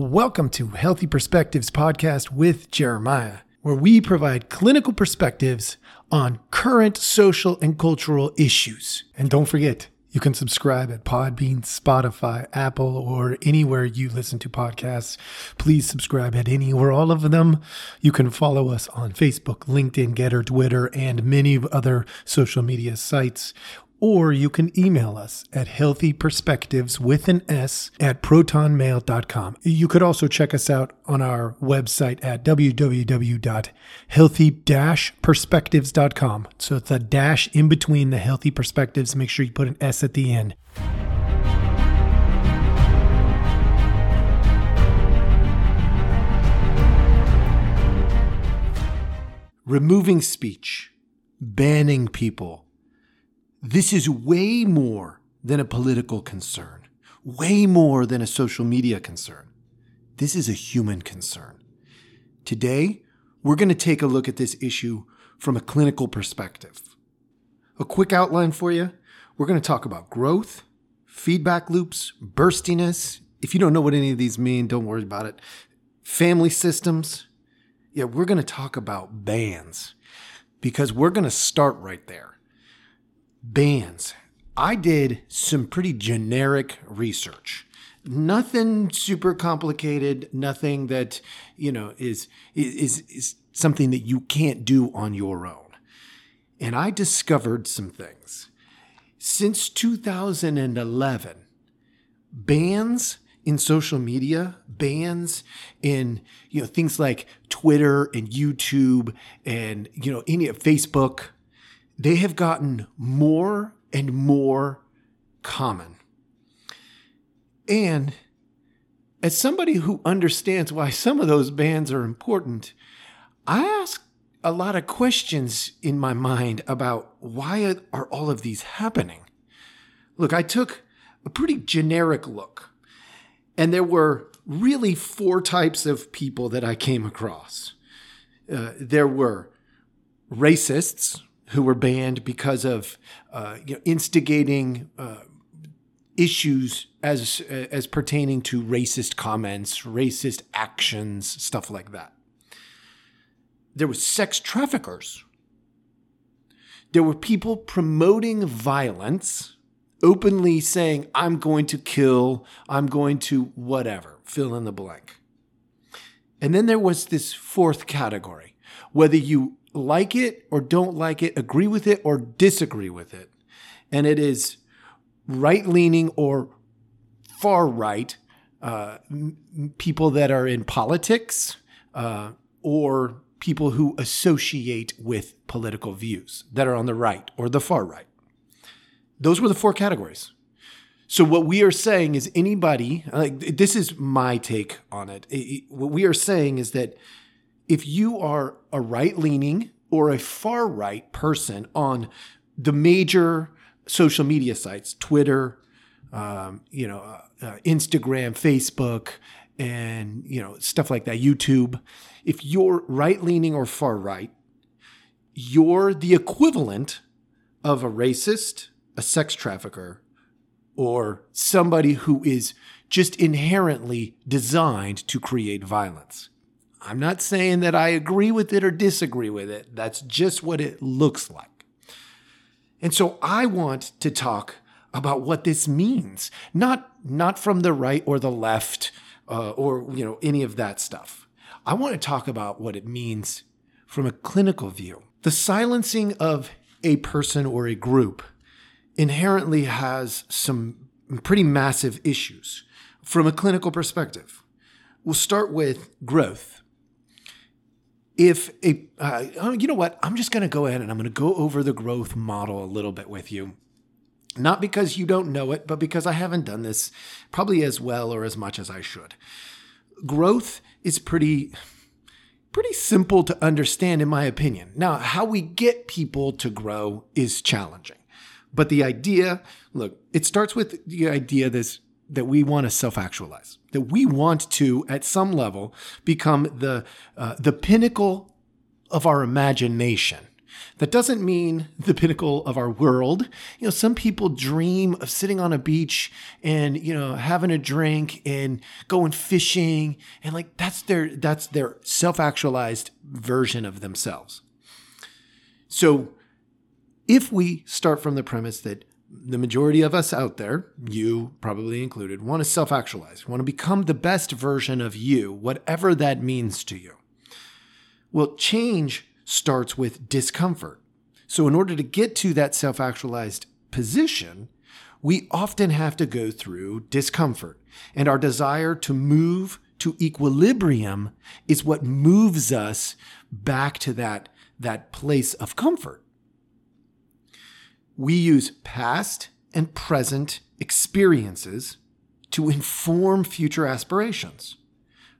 Welcome to Healthy Perspectives Podcast with Jeremiah, where we provide clinical perspectives on current social and cultural issues. And don't forget, you can subscribe at Podbean, Spotify, Apple, or anywhere you listen to podcasts. Please subscribe at any or all of them. You can follow us on Facebook, LinkedIn, Gettr, Twitter, and many other social media sites or you can email us at healthyperspectives with an S at protonmail.com. You could also check us out on our website at www.healthy-perspectives.com. So it's a dash in between the healthy perspectives. Make sure you put an S at the end. Removing speech, banning people, this is way more than a political concern, way more than a social media concern. This is a human concern. Today, we're going to take a look at this issue from a clinical perspective. A quick outline for you we're going to talk about growth, feedback loops, burstiness. If you don't know what any of these mean, don't worry about it. Family systems. Yeah, we're going to talk about bans because we're going to start right there bands. I did some pretty generic research. Nothing super complicated, nothing that, you know, is is is something that you can't do on your own. And I discovered some things. Since 2011, bans in social media, bans in you know things like Twitter and YouTube and you know any of Facebook, they have gotten more and more common. And as somebody who understands why some of those bans are important, I ask a lot of questions in my mind about why are all of these happening. Look, I took a pretty generic look, and there were really four types of people that I came across. Uh, there were racists, who were banned because of uh, you know, instigating uh, issues as as pertaining to racist comments, racist actions, stuff like that. There was sex traffickers. There were people promoting violence, openly saying, "I'm going to kill, I'm going to whatever, fill in the blank." And then there was this fourth category, whether you like it or don't like it, agree with it or disagree with it. And it is right leaning or far right uh, m- people that are in politics uh, or people who associate with political views that are on the right or the far right. Those were the four categories. So what we are saying is anybody like this is my take on it. it, it what we are saying is that if you are a right leaning or a far right person on the major social media sites, Twitter, um, you know, uh, uh, Instagram, Facebook, and you know stuff like that, YouTube. If you're right leaning or far right, you're the equivalent of a racist, a sex trafficker, or somebody who is just inherently designed to create violence. I'm not saying that I agree with it or disagree with it. That's just what it looks like. And so I want to talk about what this means, not not from the right or the left uh, or you know any of that stuff. I want to talk about what it means from a clinical view. The silencing of a person or a group inherently has some pretty massive issues from a clinical perspective. We'll start with growth if a, uh, oh, you know what, I'm just going to go ahead and I'm going to go over the growth model a little bit with you. Not because you don't know it, but because I haven't done this probably as well or as much as I should. Growth is pretty pretty simple to understand in my opinion. Now, how we get people to grow is challenging. But the idea, look, it starts with the idea this that we want to self-actualize, that we want to, at some level, become the uh, the pinnacle of our imagination. That doesn't mean the pinnacle of our world. You know, some people dream of sitting on a beach and, you know, having a drink and going fishing and like that's their that's their self-actualized version of themselves. So, if we start from the premise that the majority of us out there, you probably included, want to self actualize, want to become the best version of you, whatever that means to you. Well, change starts with discomfort. So, in order to get to that self actualized position, we often have to go through discomfort. And our desire to move to equilibrium is what moves us back to that, that place of comfort we use past and present experiences to inform future aspirations.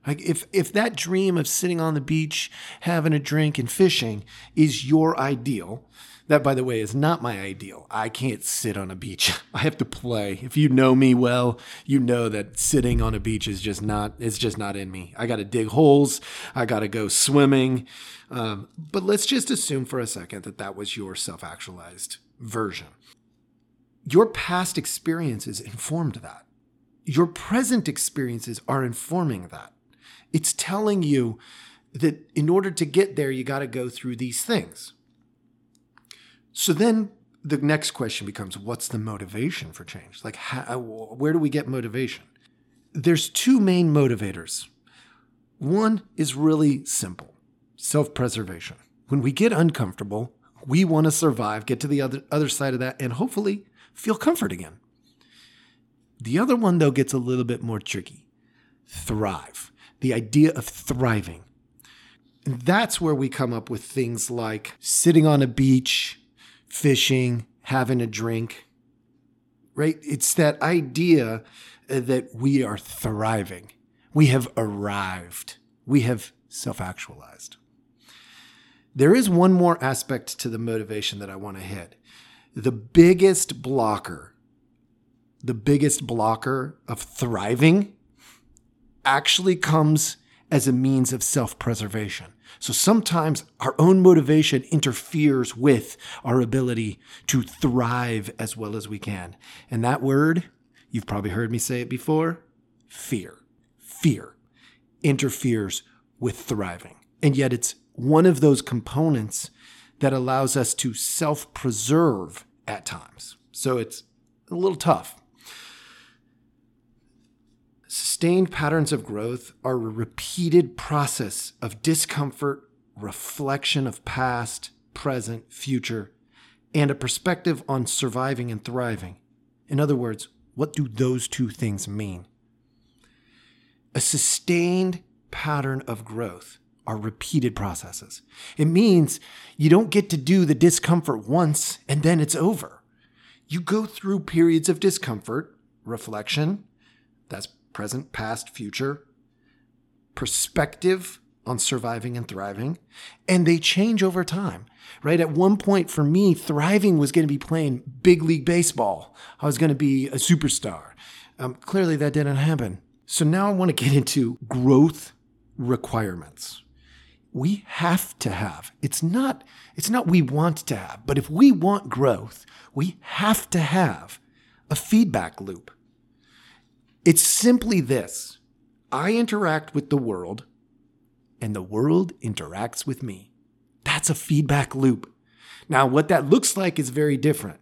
Like if if that dream of sitting on the beach, having a drink and fishing is your ideal, that by the way is not my ideal. I can't sit on a beach. I have to play. If you know me well, you know that sitting on a beach is just not it's just not in me. I got to dig holes, I got to go swimming. Um, but let's just assume for a second that that was your self-actualized version. Your past experiences informed that. Your present experiences are informing that. It's telling you that in order to get there, you got to go through these things. So then the next question becomes what's the motivation for change? Like, how, uh, where do we get motivation? There's two main motivators. One is really simple self preservation. When we get uncomfortable, we want to survive, get to the other, other side of that, and hopefully feel comfort again. The other one, though, gets a little bit more tricky thrive, the idea of thriving. And that's where we come up with things like sitting on a beach, fishing, having a drink, right? It's that idea that we are thriving. We have arrived. We have self actualized. There is one more aspect to the motivation that I want to hit. The biggest blocker, the biggest blocker of thriving actually comes as a means of self preservation. So sometimes our own motivation interferes with our ability to thrive as well as we can. And that word, you've probably heard me say it before fear. Fear interferes with thriving. And yet it's one of those components that allows us to self preserve at times. So it's a little tough. Sustained patterns of growth are a repeated process of discomfort, reflection of past, present, future, and a perspective on surviving and thriving. In other words, what do those two things mean? A sustained pattern of growth are repeated processes. It means you don't get to do the discomfort once and then it's over. You go through periods of discomfort, reflection, that's present, past, future, perspective on surviving and thriving, and they change over time. Right? At one point for me, thriving was going to be playing big league baseball. I was going to be a superstar. Um, clearly, that didn't happen. So now I want to get into growth requirements we have to have. It's not it's not we want to have, but if we want growth, we have to have a feedback loop. It's simply this. I interact with the world and the world interacts with me. That's a feedback loop. Now, what that looks like is very different.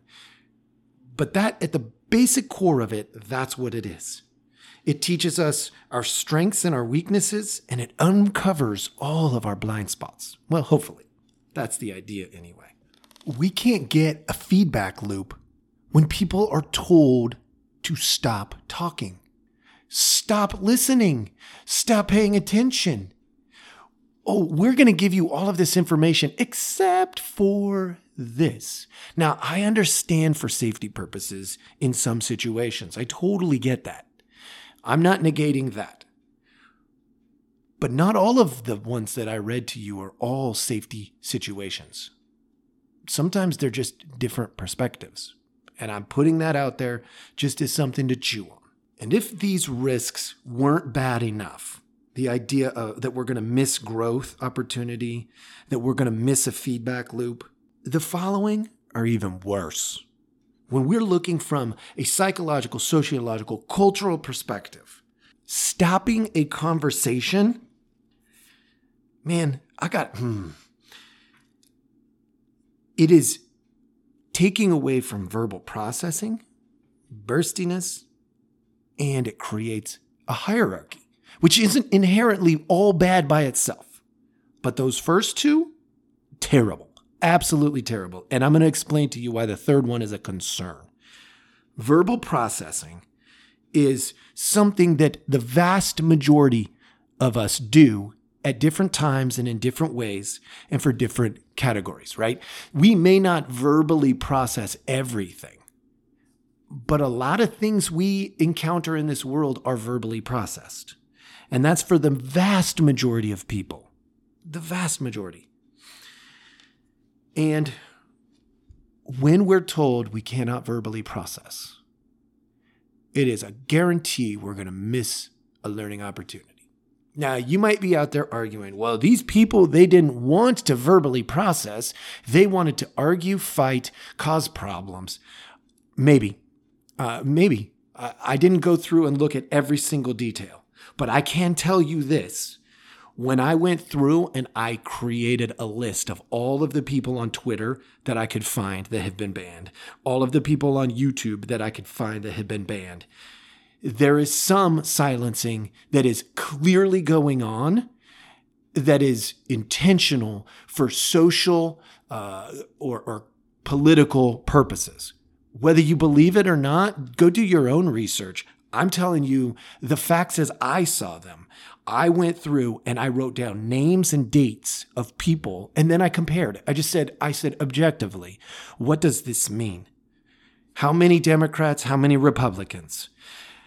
But that at the basic core of it, that's what it is. It teaches us our strengths and our weaknesses, and it uncovers all of our blind spots. Well, hopefully. That's the idea, anyway. We can't get a feedback loop when people are told to stop talking, stop listening, stop paying attention. Oh, we're going to give you all of this information except for this. Now, I understand for safety purposes in some situations. I totally get that. I'm not negating that. But not all of the ones that I read to you are all safety situations. Sometimes they're just different perspectives. And I'm putting that out there just as something to chew on. And if these risks weren't bad enough, the idea of, that we're going to miss growth opportunity, that we're going to miss a feedback loop, the following are even worse. When we're looking from a psychological, sociological, cultural perspective, stopping a conversation, man, I got, hmm. It is taking away from verbal processing, burstiness, and it creates a hierarchy, which isn't inherently all bad by itself. But those first two, terrible. Absolutely terrible. And I'm going to explain to you why the third one is a concern. Verbal processing is something that the vast majority of us do at different times and in different ways and for different categories, right? We may not verbally process everything, but a lot of things we encounter in this world are verbally processed. And that's for the vast majority of people. The vast majority. And when we're told we cannot verbally process, it is a guarantee we're going to miss a learning opportunity. Now, you might be out there arguing, well, these people, they didn't want to verbally process. They wanted to argue, fight, cause problems. Maybe, uh, maybe. I, I didn't go through and look at every single detail, but I can tell you this when I went through and I created a list of all of the people on Twitter that I could find that have been banned, all of the people on YouTube that I could find that had been banned, there is some silencing that is clearly going on that is intentional for social uh, or, or political purposes. Whether you believe it or not, go do your own research. I'm telling you the facts as I saw them. I went through and I wrote down names and dates of people and then I compared. I just said, I said objectively, what does this mean? How many Democrats, how many Republicans?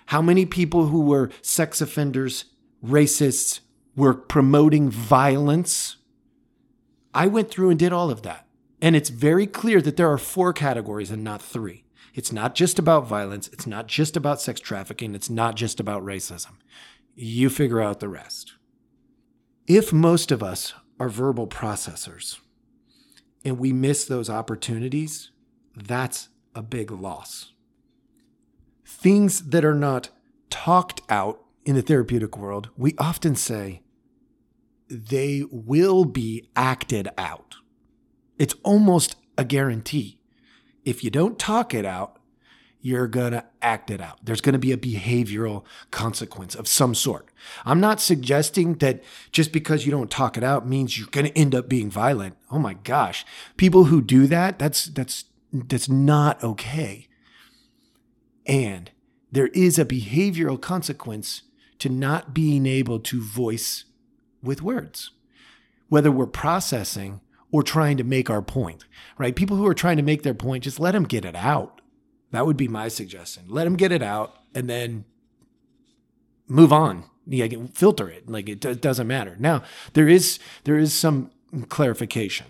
How many people who were sex offenders, racists, were promoting violence? I went through and did all of that. And it's very clear that there are four categories and not three. It's not just about violence. It's not just about sex trafficking. It's not just about racism. You figure out the rest. If most of us are verbal processors and we miss those opportunities, that's a big loss. Things that are not talked out in the therapeutic world, we often say they will be acted out. It's almost a guarantee. If you don't talk it out, you're going to act it out. There's going to be a behavioral consequence of some sort. I'm not suggesting that just because you don't talk it out means you're going to end up being violent. Oh my gosh. People who do that, that's that's that's not okay. And there is a behavioral consequence to not being able to voice with words. Whether we're processing or trying to make our point, right? People who are trying to make their point, just let them get it out that would be my suggestion. Let him get it out and then move on. Yeah, filter it. Like it, it doesn't matter. Now there is there is some clarification,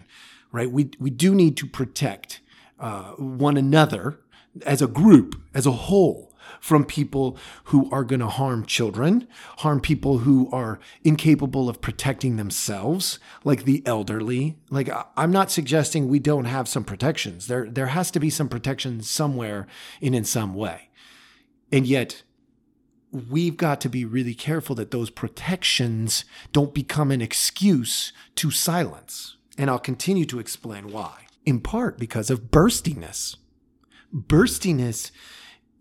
right? We we do need to protect uh, one another as a group, as a whole from people who are going to harm children, harm people who are incapable of protecting themselves, like the elderly. Like I'm not suggesting we don't have some protections. There there has to be some protection somewhere and in some way. And yet we've got to be really careful that those protections don't become an excuse to silence. And I'll continue to explain why. In part because of burstiness. Burstiness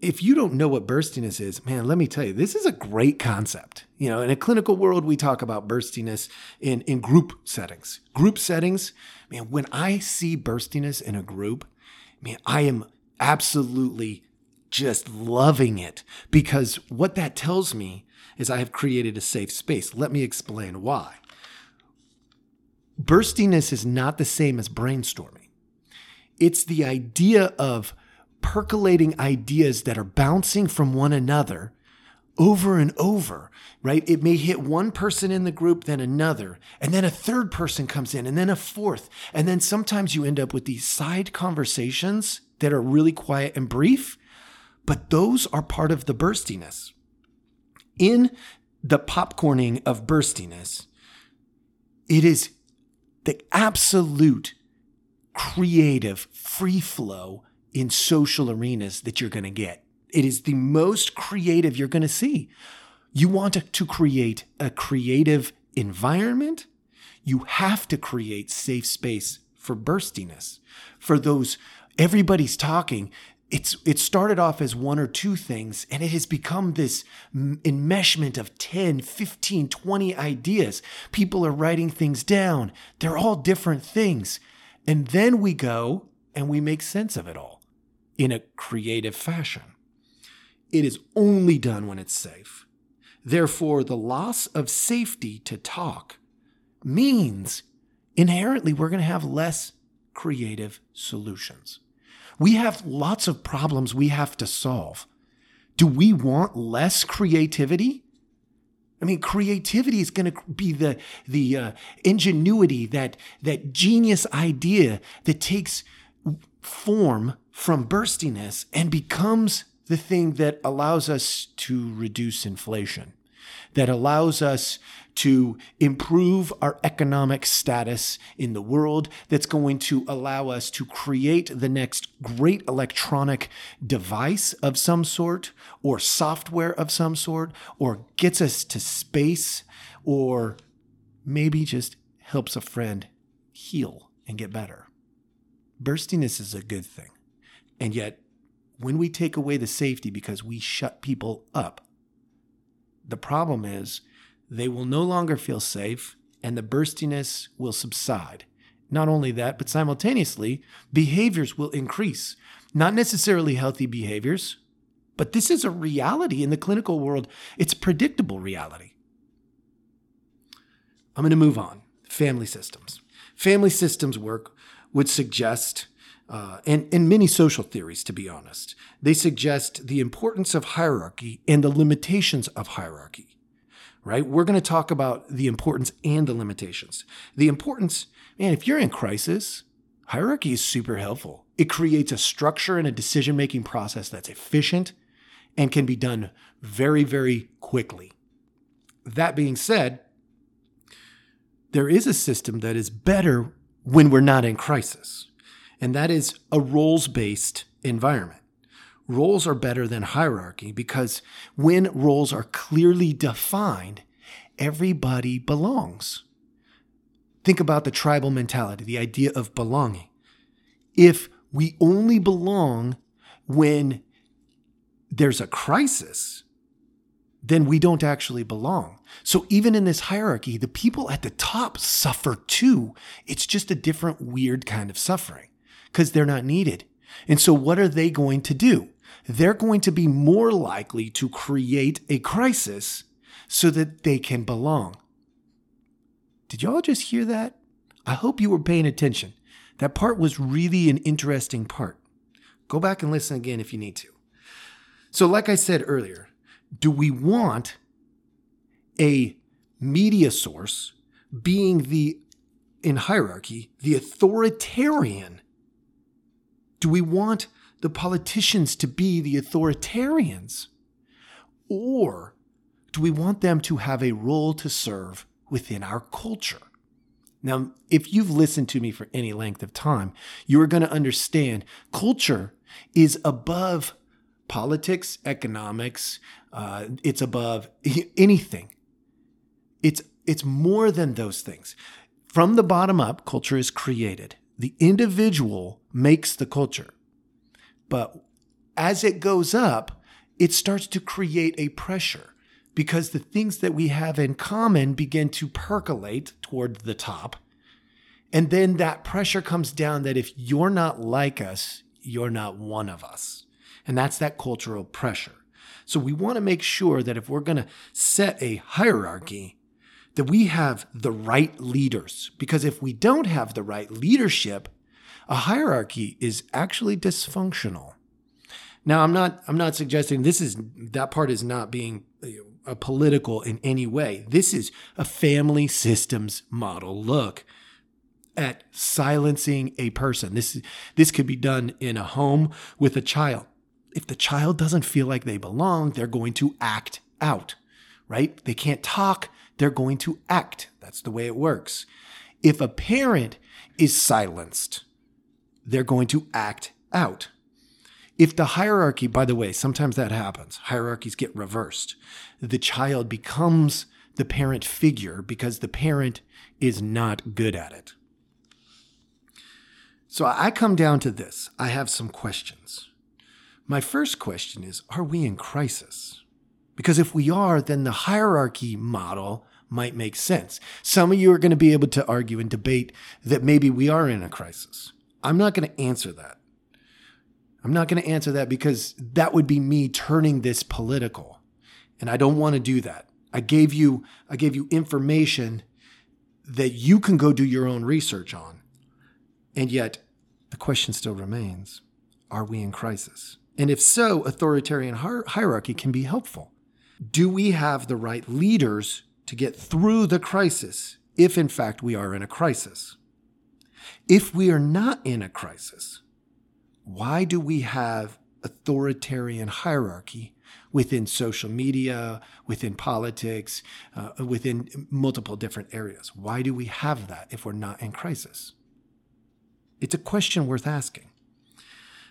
if you don't know what burstiness is, man, let me tell you, this is a great concept. You know, in a clinical world, we talk about burstiness in, in group settings. Group settings, man, when I see burstiness in a group, man, I am absolutely just loving it because what that tells me is I have created a safe space. Let me explain why. Burstiness is not the same as brainstorming. It's the idea of percolating ideas that are bouncing from one another over and over, right? It may hit one person in the group, then another, and then a third person comes in, and then a fourth. And then sometimes you end up with these side conversations that are really quiet and brief, but those are part of the burstiness. In the popcorning of burstiness, it is the absolute creative free flow in social arenas that you're going to get. It is the most creative you're going to see. You want to create a creative environment, you have to create safe space for burstiness. For those, everybody's talking. It's, it started off as one or two things and it has become this enmeshment of 10, 15, 20 ideas. People are writing things down. They're all different things. And then we go and we make sense of it all in a creative fashion. It is only done when it's safe. Therefore, the loss of safety to talk means inherently we're going to have less creative solutions. We have lots of problems we have to solve. Do we want less creativity? I mean, creativity is going to be the the uh, ingenuity that that genius idea that takes form from burstiness and becomes the thing that allows us to reduce inflation, that allows us to improve our economic status in the world, that's going to allow us to create the next great electronic device of some sort, or software of some sort, or gets us to space, or maybe just helps a friend heal and get better. Burstiness is a good thing. And yet, when we take away the safety because we shut people up, the problem is they will no longer feel safe and the burstiness will subside. Not only that, but simultaneously, behaviors will increase. Not necessarily healthy behaviors, but this is a reality in the clinical world. It's predictable reality. I'm going to move on. Family systems. Family systems work would suggest uh, and, and many social theories, to be honest. They suggest the importance of hierarchy and the limitations of hierarchy, right? We're going to talk about the importance and the limitations. The importance, man, if you're in crisis, hierarchy is super helpful. It creates a structure and a decision making process that's efficient and can be done very, very quickly. That being said, there is a system that is better when we're not in crisis and that is a roles based environment. Roles are better than hierarchy because when roles are clearly defined, everybody belongs. Think about the tribal mentality, the idea of belonging. If we only belong when there's a crisis, then we don't actually belong. So even in this hierarchy, the people at the top suffer too. It's just a different, weird kind of suffering because they're not needed. And so, what are they going to do? They're going to be more likely to create a crisis so that they can belong. Did y'all just hear that? I hope you were paying attention. That part was really an interesting part. Go back and listen again if you need to. So, like I said earlier, do we want a media source being the, in hierarchy, the authoritarian do we want the politicians to be the authoritarians? Or do we want them to have a role to serve within our culture? Now, if you've listened to me for any length of time, you are going to understand culture is above politics, economics, uh, it's above anything. It's, it's more than those things. From the bottom up, culture is created. The individual makes the culture. But as it goes up, it starts to create a pressure because the things that we have in common begin to percolate toward the top. And then that pressure comes down that if you're not like us, you're not one of us. And that's that cultural pressure. So we want to make sure that if we're going to set a hierarchy, that we have the right leaders. Because if we don't have the right leadership, a hierarchy is actually dysfunctional. Now, I'm not I'm not suggesting this is that part is not being uh, a political in any way. This is a family systems model look at silencing a person. This this could be done in a home with a child. If the child doesn't feel like they belong, they're going to act out, right? They can't talk, they're going to act. That's the way it works. If a parent is silenced, they're going to act out. If the hierarchy, by the way, sometimes that happens, hierarchies get reversed. The child becomes the parent figure because the parent is not good at it. So I come down to this. I have some questions. My first question is Are we in crisis? Because if we are, then the hierarchy model might make sense. Some of you are going to be able to argue and debate that maybe we are in a crisis. I'm not going to answer that. I'm not going to answer that because that would be me turning this political. And I don't want to do that. I gave you I gave you information that you can go do your own research on. And yet the question still remains, are we in crisis? And if so, authoritarian hierarchy can be helpful. Do we have the right leaders to get through the crisis if in fact we are in a crisis? If we are not in a crisis, why do we have authoritarian hierarchy within social media, within politics, uh, within multiple different areas? Why do we have that if we're not in crisis? It's a question worth asking.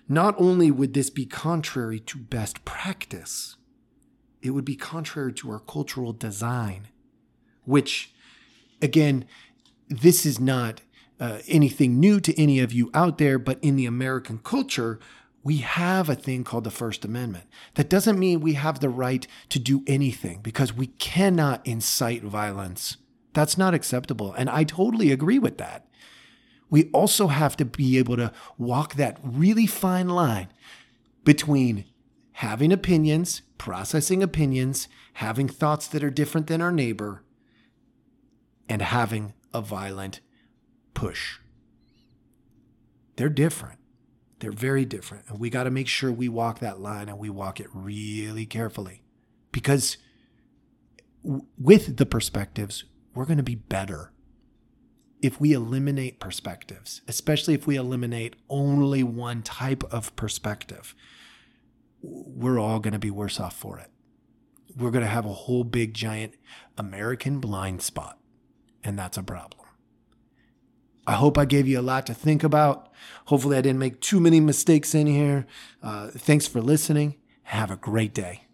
Not only would this be contrary to best practice, it would be contrary to our cultural design, which, again, this is not uh, anything new to any of you out there, but in the American culture, we have a thing called the First Amendment. That doesn't mean we have the right to do anything because we cannot incite violence. That's not acceptable. And I totally agree with that. We also have to be able to walk that really fine line between having opinions, processing opinions, having thoughts that are different than our neighbor, and having a violent push. They're different. They're very different. And we got to make sure we walk that line and we walk it really carefully because w- with the perspectives, we're going to be better if we eliminate perspectives, especially if we eliminate only one type of perspective. We're all going to be worse off for it. We're going to have a whole big giant American blind spot, and that's a problem. I hope I gave you a lot to think about. Hopefully, I didn't make too many mistakes in here. Uh, thanks for listening. Have a great day.